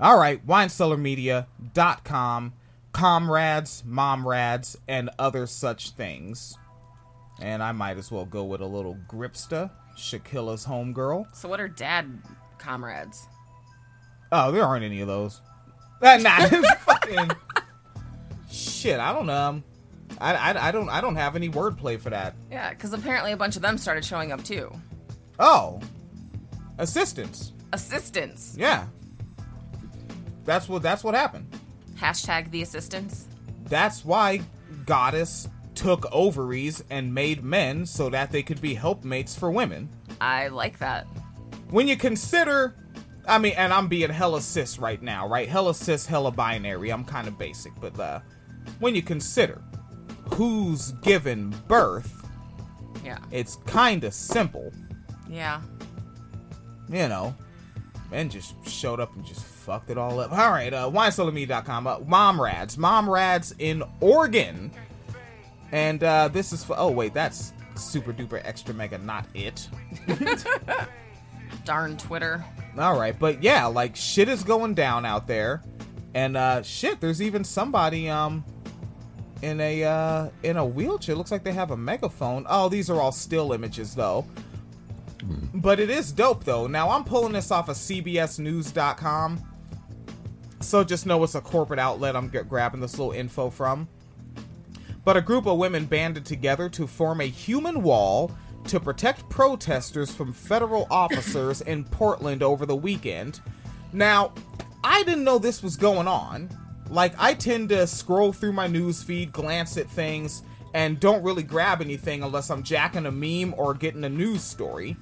All right, winecellarmedia.com, comrades, momrads, and other such things. And I might as well go with a little Gripsta, Shaquilla's homegirl. So what are dad comrades? Oh, there aren't any of those. Uh, nah, fucking shit. I don't know. I, I, I don't I don't have any wordplay for that. Yeah, because apparently a bunch of them started showing up too. Oh, assistants. Assistants. Yeah, that's what that's what happened. Hashtag the assistants. That's why Goddess took ovaries and made men so that they could be helpmates for women. I like that. When you consider, I mean, and I'm being hella cis right now, right? Hella cis, hella binary. I'm kind of basic, but uh, when you consider who's given birth, Yeah. it's kind of simple, Yeah. you know. Men just showed up and just fucked it all up. All right, uh, winecellarme.com. Uh, Mom Rads. Mom Rads in Oregon. And uh, this is for. Oh, wait, that's super duper extra mega, not it. Darn Twitter. All right, but yeah, like shit is going down out there, and uh, shit, there's even somebody um in a uh in a wheelchair. Looks like they have a megaphone. Oh, these are all still images though. But it is dope though. Now I'm pulling this off of CBSNews.com, so just know it's a corporate outlet. I'm grabbing this little info from. But a group of women banded together to form a human wall to protect protesters from federal officers in Portland over the weekend. Now, I didn't know this was going on. Like, I tend to scroll through my news feed, glance at things, and don't really grab anything unless I'm jacking a meme or getting a news story.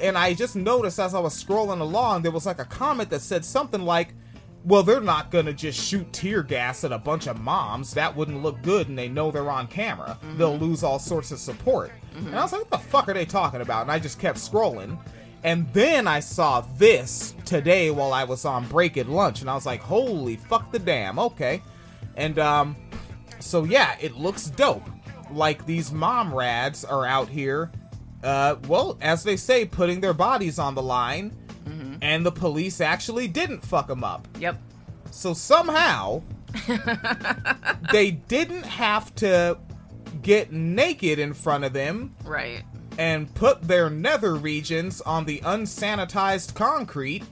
And I just noticed as I was scrolling along, there was like a comment that said something like, well, they're not gonna just shoot tear gas at a bunch of moms. That wouldn't look good, and they know they're on camera. They'll lose all sorts of support. And I was like, what the fuck are they talking about? And I just kept scrolling. And then I saw this today while I was on break at lunch, and I was like, holy fuck the damn, okay. And um, so yeah, it looks dope. Like these mom rads are out here, uh, well, as they say, putting their bodies on the line, and the police actually didn't fuck them up. Yep. So somehow they didn't have to get naked in front of them Right. and put their nether regions on the unsanitized concrete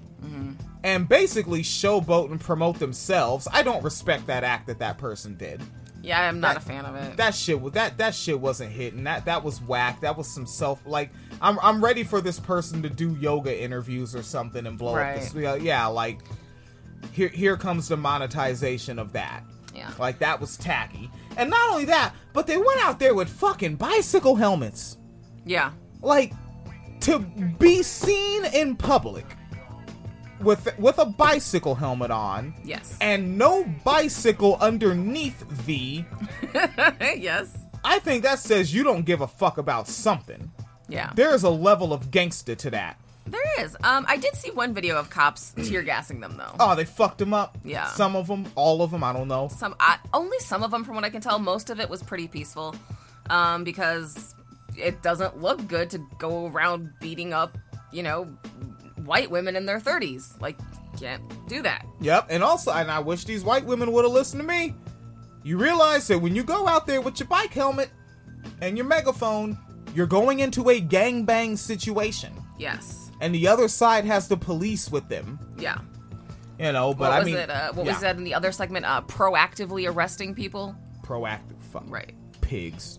and basically showboat and promote themselves. I don't respect that act that that person did. Yeah, I'm not That- a fan of it. That shit was that that shit wasn't hitting. That that was whack. That was some self like I'm I'm ready for this person to do yoga interviews or something and blow up this. Yeah, uh, yeah, like here here comes the monetization of that. yeah. Like that was tacky. And not only that, but they went out there with fucking bicycle helmets. Yeah. Like to be seen in public with with a bicycle helmet on Yes. and no bicycle underneath the yes. I think that says you don't give a fuck about something. Yeah. There is a level of gangsta to that. There is. Um, I did see one video of cops tear gassing them though. Oh, they fucked them up. Yeah. Some of them, all of them, I don't know. Some, I, only some of them, from what I can tell. Most of it was pretty peaceful, um, because it doesn't look good to go around beating up, you know, white women in their thirties. Like, can't do that. Yep, and also, and I wish these white women would have listened to me. You realize that when you go out there with your bike helmet and your megaphone, you're going into a gangbang situation, Yes. and the other side has the police with them. Yeah. You know, but What I was mean, it? Uh, what yeah, was that in the other segment? Uh, proactively arresting people. proactive. Fuck. Right. pigs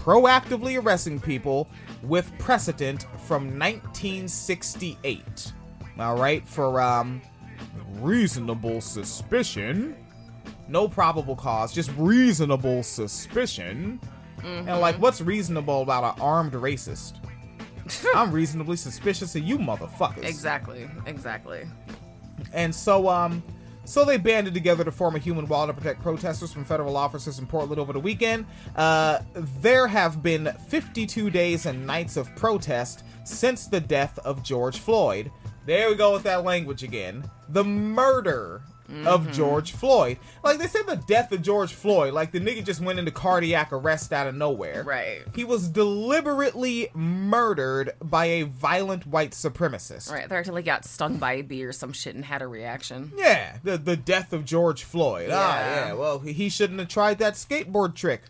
proactively arresting people with precedent from 1968 all right for um reasonable suspicion. No probable cause just reasonable suspicion. And like what's reasonable about an armed racist? I'm reasonably suspicious of you motherfuckers. Exactly. Exactly. and so, um, so they banded together to form a human wall to protect protesters from federal officers in Portland over the weekend. Uh, there have been 52 days and nights of protest since the death of George Floyd. There we go with that language again. The murder of George Floyd. Like they said the death of George Floyd, like the nigga just went into cardiac arrest out of nowhere. Right. He was deliberately murdered by a violent white supremacist. Right. They actually got stung by a bee or some shit and had a reaction. Yeah, the the death of George Floyd. Ah, Yeah. yeah. Well, he shouldn't have tried that skateboard trick.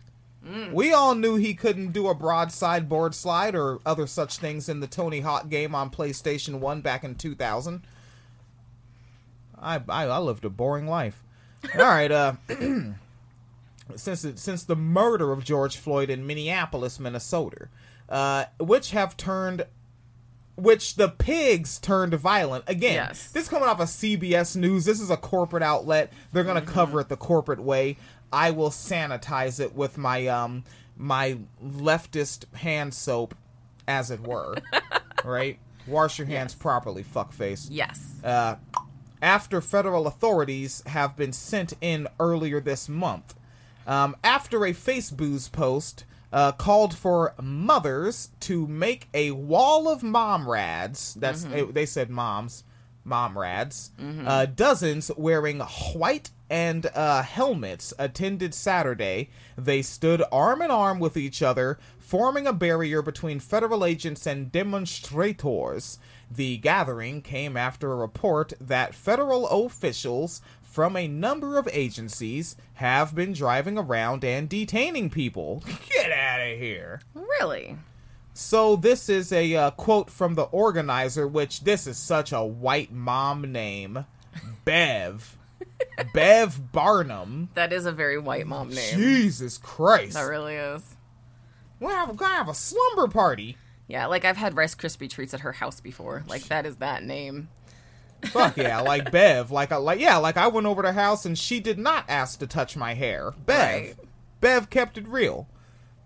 We all knew he couldn't do a broadside board slide or other such things in the Tony Hawk game on PlayStation One back in 2000. I I, I lived a boring life. All right, uh. Since it, since the murder of George Floyd in Minneapolis, Minnesota, uh, which have turned which the pigs turned violent again. Yes. This is coming off of CBS News. This is a corporate outlet. They're gonna cover it the corporate way. I will sanitize it with my um my leftist hand soap, as it were. right? Wash your hands properly, fuckface Yes. uh, after federal authorities have been sent in earlier this month. Um, after a Facebook post uh, called for mothers to make a wall of mom rads. That's they, they said moms, mom rads. Uh, dozens wearing white and uh, helmets attended Saturday. They stood arm in arm with each other, forming a barrier between federal agents and demonstrators. The gathering came after a report that federal officials from a number of agencies have been driving around and detaining people. Get out of here. Really? So this is a uh, quote from the organizer, which this is such a white mom name, Bev, Bev Barnum. That is a very white mom name. Jesus Christ! That really is. We're gonna have, gonna have a slumber party. Yeah, like I've had Rice Krispie treats at her house before. Like that is that name. Fuck yeah, like Bev, like I like yeah, like I went over to her house and she did not ask to touch my hair. Bev, Right. Bev kept it real.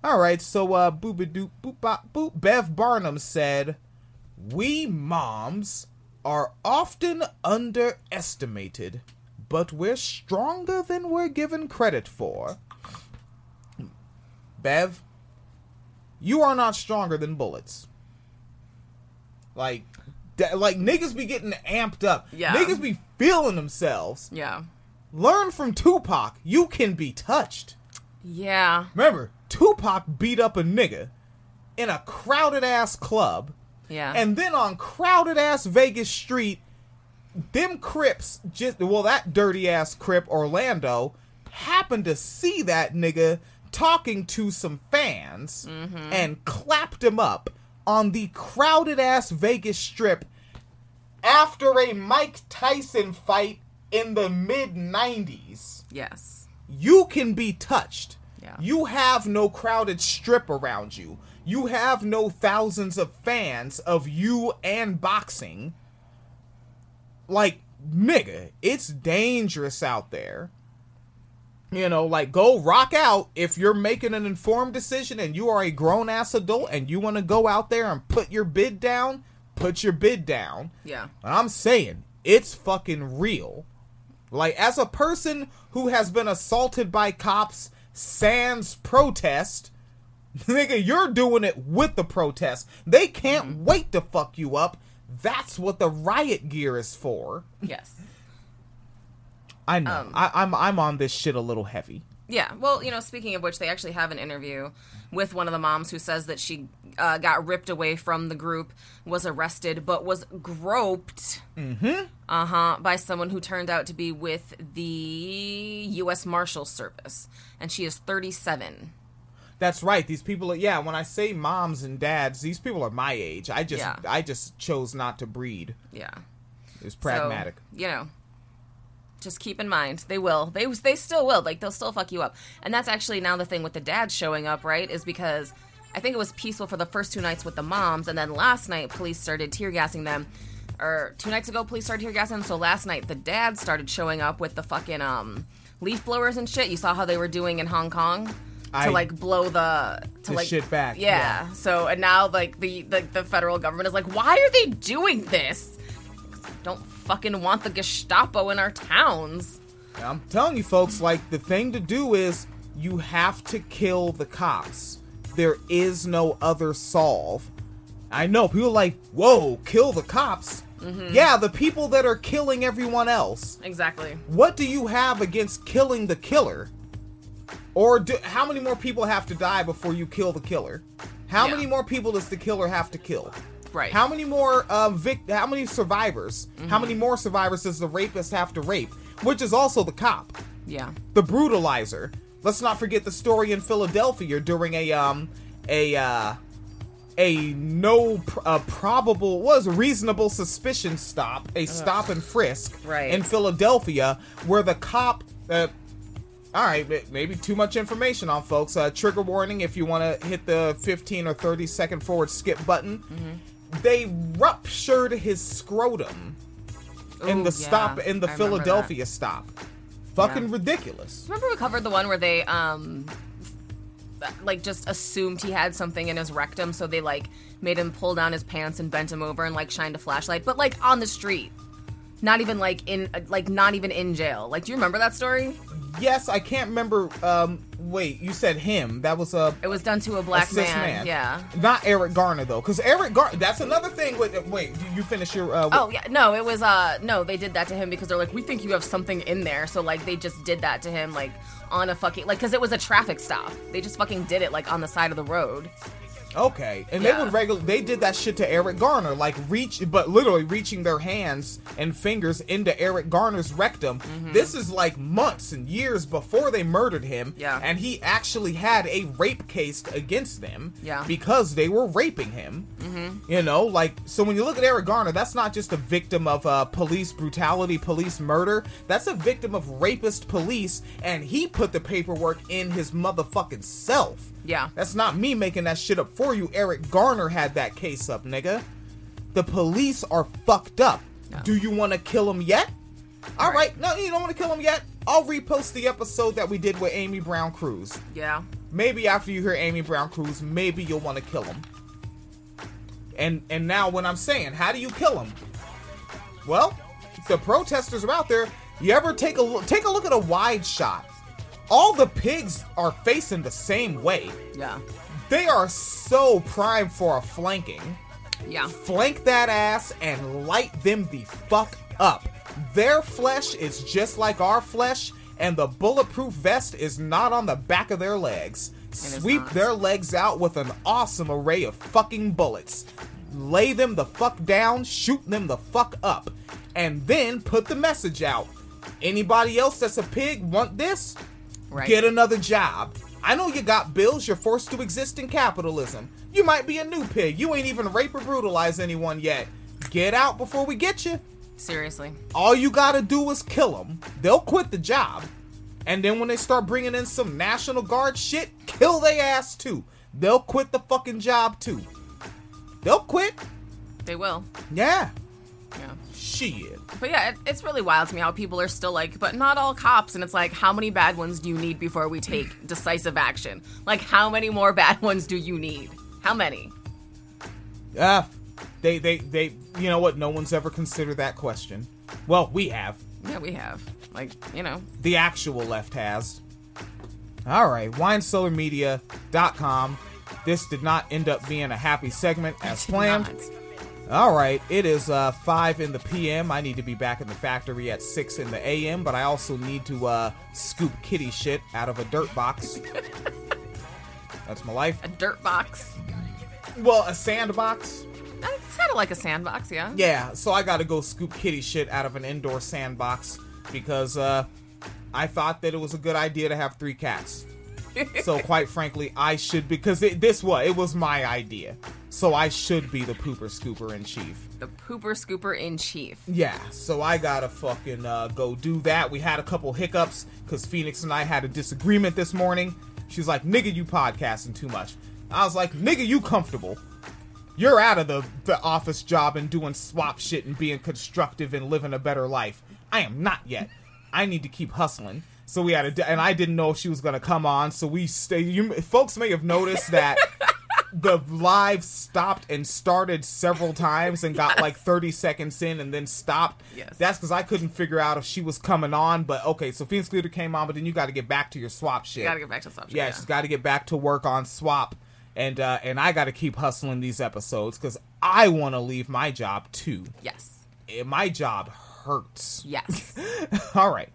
All right, so uh, booba doop boop bop boop. Bev Barnum said, "We moms are often underestimated, but we're stronger than we're given credit for." Bev, you are not stronger than bullets. Like, that, like niggas be getting amped up. Yeah. Niggas be feeling themselves. Yeah. Learn from Tupac. You can be touched. Yeah. Remember, Tupac beat up a nigga in a crowded ass club, Yeah. and then on crowded ass Vegas street, them Crips just well that dirty ass Crip Orlando happened to see that nigga talking to some fans mm-hmm. and clapped him up on the crowded ass Vegas strip after a Mike Tyson fight in the mid 90s yes. you can be touched. Yeah. You have no crowded strip around you. You have no thousands of fans of you and boxing. Like, nigga, it's dangerous out there. You know, like, go rock out if you're making an informed decision and you are a grown ass adult and you want to go out there and put your bid down, put your bid down. Yeah. I'm saying it's fucking real. Like as a person who has been assaulted by cops sans protest, nigga, you're doing it with the protest. They can't mm-hmm. wait to fuck you up. That's what the riot gear is for. Yes. I know. Um, I, I'm I'm on this shit a little heavy. Yeah. Well, you know, speaking of which, they actually have an interview with one of the moms who says that she uh, got ripped away from the group, was arrested, but was groped. Mm-hmm. Uh huh. By someone who turned out to be with the U.S. Marshal Service, and she is 37. That's right. These people are yeah, when I say moms and dads, these people are my age. I just Yeah. I just chose not to breed. Yeah. It's So, pragmatic. you know, just keep in mind they will. They they still will. Like they'll still fuck you up. And that's actually now the thing with the dads showing up, right? Is because I think it was peaceful for the first two nights with the moms, and then last night police started tear gassing them. Or two nights ago, police started tear gassing them. So last night the dads started showing up with the fucking um leaf blowers and shit. You saw how they were doing in Hong Kong. I- to like blow the to like shit back, Yeah. So and now like the, the the federal government is like, why are they doing this? don't fucking want the Gestapo in our towns. I'm telling you, folks, like the thing to do is you have to kill the cops. There is no other solve. I know people are like, whoa, kill the cops. Mm-hmm. Yeah, the people that are killing everyone else. Exactly. What do you have against killing the killer? Or do, how many more people have to die before you kill the killer? How Yeah. many more people does the killer have to kill? Right. How many more uh, vic- How many survivors? How many more survivors does the rapist have to rape? Which is also the cop, Yeah. the brutalizer. Let's not forget the story in Philadelphia during a um a uh, a no pr- a probable was reasonable suspicion stop, a stop and frisk Right. in Philadelphia, where the cop. Uh, all right, maybe too much information on folks. Uh, trigger warning if you want to hit the 15 or 30 second forward skip button. Mm-hmm. They ruptured his scrotum in Ooh, the stop in the I Philadelphia stop. Fucking Yeah. ridiculous. Remember we covered the one where they um like just assumed he had something in his rectum, so they like made him pull down his pants and bent him over and like shined a flashlight, but like on the street. Not even like in like not even in jail. Like do you remember that story? Yes, I can't remember. Um, wait, you said him. That was a It was done to a black cis man. man. Yeah. Not Eric Garner though, because Eric Garner. That's another thing. With wait, you- you finish your. Uh, Oh yeah, no, it was uh no, they did that to him because they're like, we think you have something in there, so like they just did that to him like on a fucking like because it was a traffic stop. They just fucking did it like on the side of the road. Okay, and Yeah. they would regular. They did that shit to Eric Garner, like reach, but literally reaching their hands and fingers into Eric Garner's rectum. Mm-hmm. This is like months and years before they murdered him. Yeah. and he actually had a rape case against them. Yeah. because they were raping him. Mm-hmm. You know, like so when you look at Eric Garner, that's not just a victim of uh, police brutality, police murder. That's a victim of rapist police, and he put the paperwork in his motherfucking self. Yeah. That's not me making that shit up for you. Eric Garner had that case up, nigga. The police are fucked up. Yeah. Do you want to kill him yet? All right. Right. No, you don't want to kill him yet. I'll repost the episode that we did with Amy Brown Cruz. Yeah. Maybe after you hear Amy Brown Cruz, maybe you'll want to kill him. And and now when I'm saying, how do you kill them? Well, the protesters are out there. You ever take a look, take a look at a wide shot? All the pigs are facing the same way. Yeah. They are so primed for a flanking. Yeah. Flank that ass and light them the fuck up. Their flesh is just like our flesh, and the bulletproof vest is not on the back of their legs. Sweep their legs out with an awesome array of fucking bullets. Lay them the fuck down, shoot them the fuck up, and then put the message out. Anybody else that's a pig want this? Right. Get another job. I know you got bills, you're forced to exist in capitalism. You might be a new pig. You ain't even rape or brutalize anyone yet. Get out before we get you. Seriously. All you gotta do is kill them. They'll quit the job. And then when they start bringing in some National Guard shit, kill they ass too. They'll quit the fucking job too. They'll quit. They will. Yeah. Yeah. Shit. But yeah, it, it's really wild to me how people are still like, but not all cops. And it's like, how many bad ones do you need before we take decisive action? Like, how many more bad ones do you need? How many? Ah, they, they, they, you know what? No one's ever considered that question. Well, we have. Yeah, we have. Like, you know. the actual left has. All right, winecellarmedia.com. This did not end up being a happy segment as planned. not. All right, it is uh, 5 in the PM. I need to be back in the factory at 6 in the AM, but I also need to uh, scoop kitty shit out of a dirt box. That's my life. A dirt box. Well, a sandbox. It's kind of like a sandbox, yeah. Yeah, so I gotta go scoop kitty shit out of an indoor sandbox because uh, I thought that it was a good idea to have three cats. so quite frankly, I should because it, this what it was my idea. So I should be the pooper scooper in chief. The pooper scooper in chief. Yeah, so I gotta fucking uh, go do that. We had a couple hiccups because Phoenix and I had a disagreement this morning. She's like, "Nigga, you podcasting too much." I was like, "Nigga, you comfortable? You're out of the the office job and doing swap shit and being constructive and living a better life. I am not yet. I need to keep hustling." So we had a, and I didn't know if she was gonna come on. So we stay. You folks may have noticed that. the live stopped and started several times and got like 30 seconds in and then stopped. Yes. That's because I couldn't figure out if she was coming on. But okay, so Phoenix Leader came on, but then you got to get back to your swap shit. You gotta get back to subject. yeah, she's got to get back to work on swap. And uh, and I got to keep hustling these episodes because I want to leave my job too. Yes. eh, my job hurts. Yes. All right.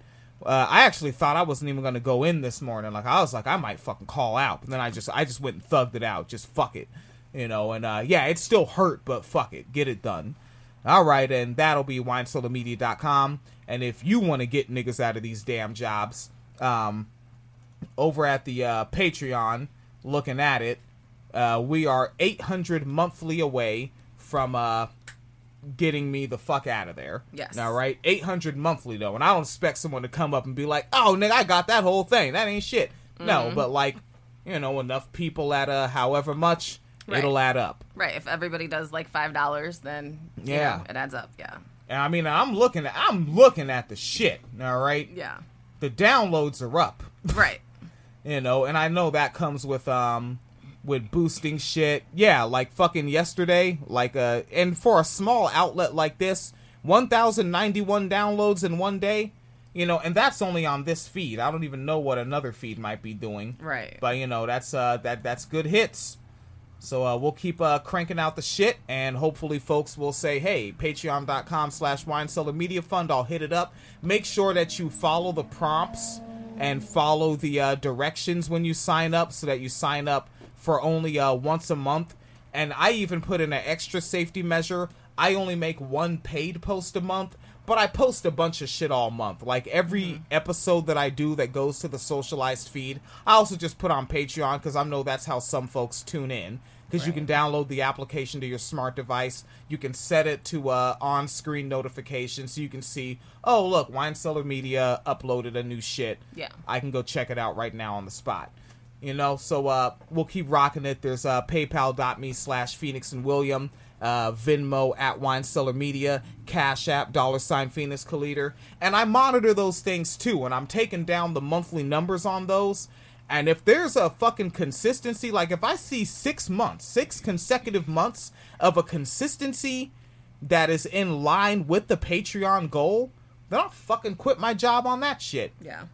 Uh, I actually thought I wasn't even gonna go in this morning. Like I was like, I might fucking call out, but then I just I just went and thugged it out. Just fuck it, you know. And uh, yeah, it still hurt, but fuck it, get it done. All right, and that'll be winecellarmedia.com. And if you want to get niggas out of these damn jobs, um, over at the uh, Patreon, looking at it, uh, we are 800 monthly away from uh, getting me the fuck out of there. Yes. All right, 800 monthly though, and I don't expect someone to come up and be like, "Oh, nigga, I got that whole thing. That ain't shit." Mm-hmm. No, but like, you know, enough people at uh, however much, Right. it'll add up. right. If everybody does like five dollars, then you Yeah. know, it adds up. Yeah. And I mean, I'm looking at, I'm looking at the shit. All right, Yeah. the downloads are up. Right. you know and i know that comes with um with boosting shit yeah like fucking yesterday like uh and for a small outlet like this 1091 downloads in one day you know and that's only on this feed i don't even know what another feed might be doing Right. but you know that's uh that that's good hits so uh, we'll keep uh, cranking out the shit, and hopefully, folks will say, "Hey, Patreon.com slash Wine Cellar Media Fund. I'll hit it up. Make sure that you follow the prompts and follow the uh, directions when you sign up, so that you sign up for only uh, once a month. And I even put in an extra safety measure. I only make one paid post a month, but I post a bunch of shit all month. Like every episode that I do that goes to the socialized feed, I also just put on Patreon because I know that's how some folks tune in. Because you can download the application to your smart device, you can set it to uh, on-screen notification, so you can see, oh look, Wine Cellar Media uploaded a new shit. Yeah. I can go check it out right now on the spot. You know, so uh, we'll keep rocking it. There's uh, paypal.me slash Phoenix and William, uh, Venmo at Wine Cellar Media, Cash App, dollar sign Phoenix Calida. And I monitor those things too, and I'm taking down the monthly numbers on those. And if there's a fucking consistency, like if I see six months, six consecutive months of a consistency that is in line with the Patreon goal, then I'll fucking quit my job on that shit. Yeah.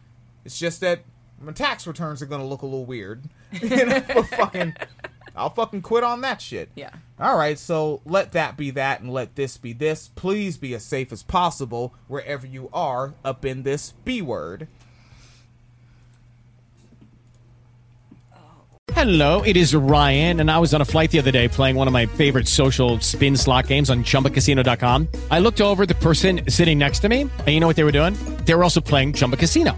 It's just that my tax returns are gonna look a little weird. you know, fucking, I'll fucking quit on that shit. Yeah. All right, so let that be that, and let this be this. Please be as safe as possible wherever you are up in this B word. Hello, it is Ryan, and I was on a flight the other day playing one of my favorite social spin slot games on chumbacasino.com. I looked over at the person sitting next to me, and you know what they were doing? They were also playing Chumba Casino.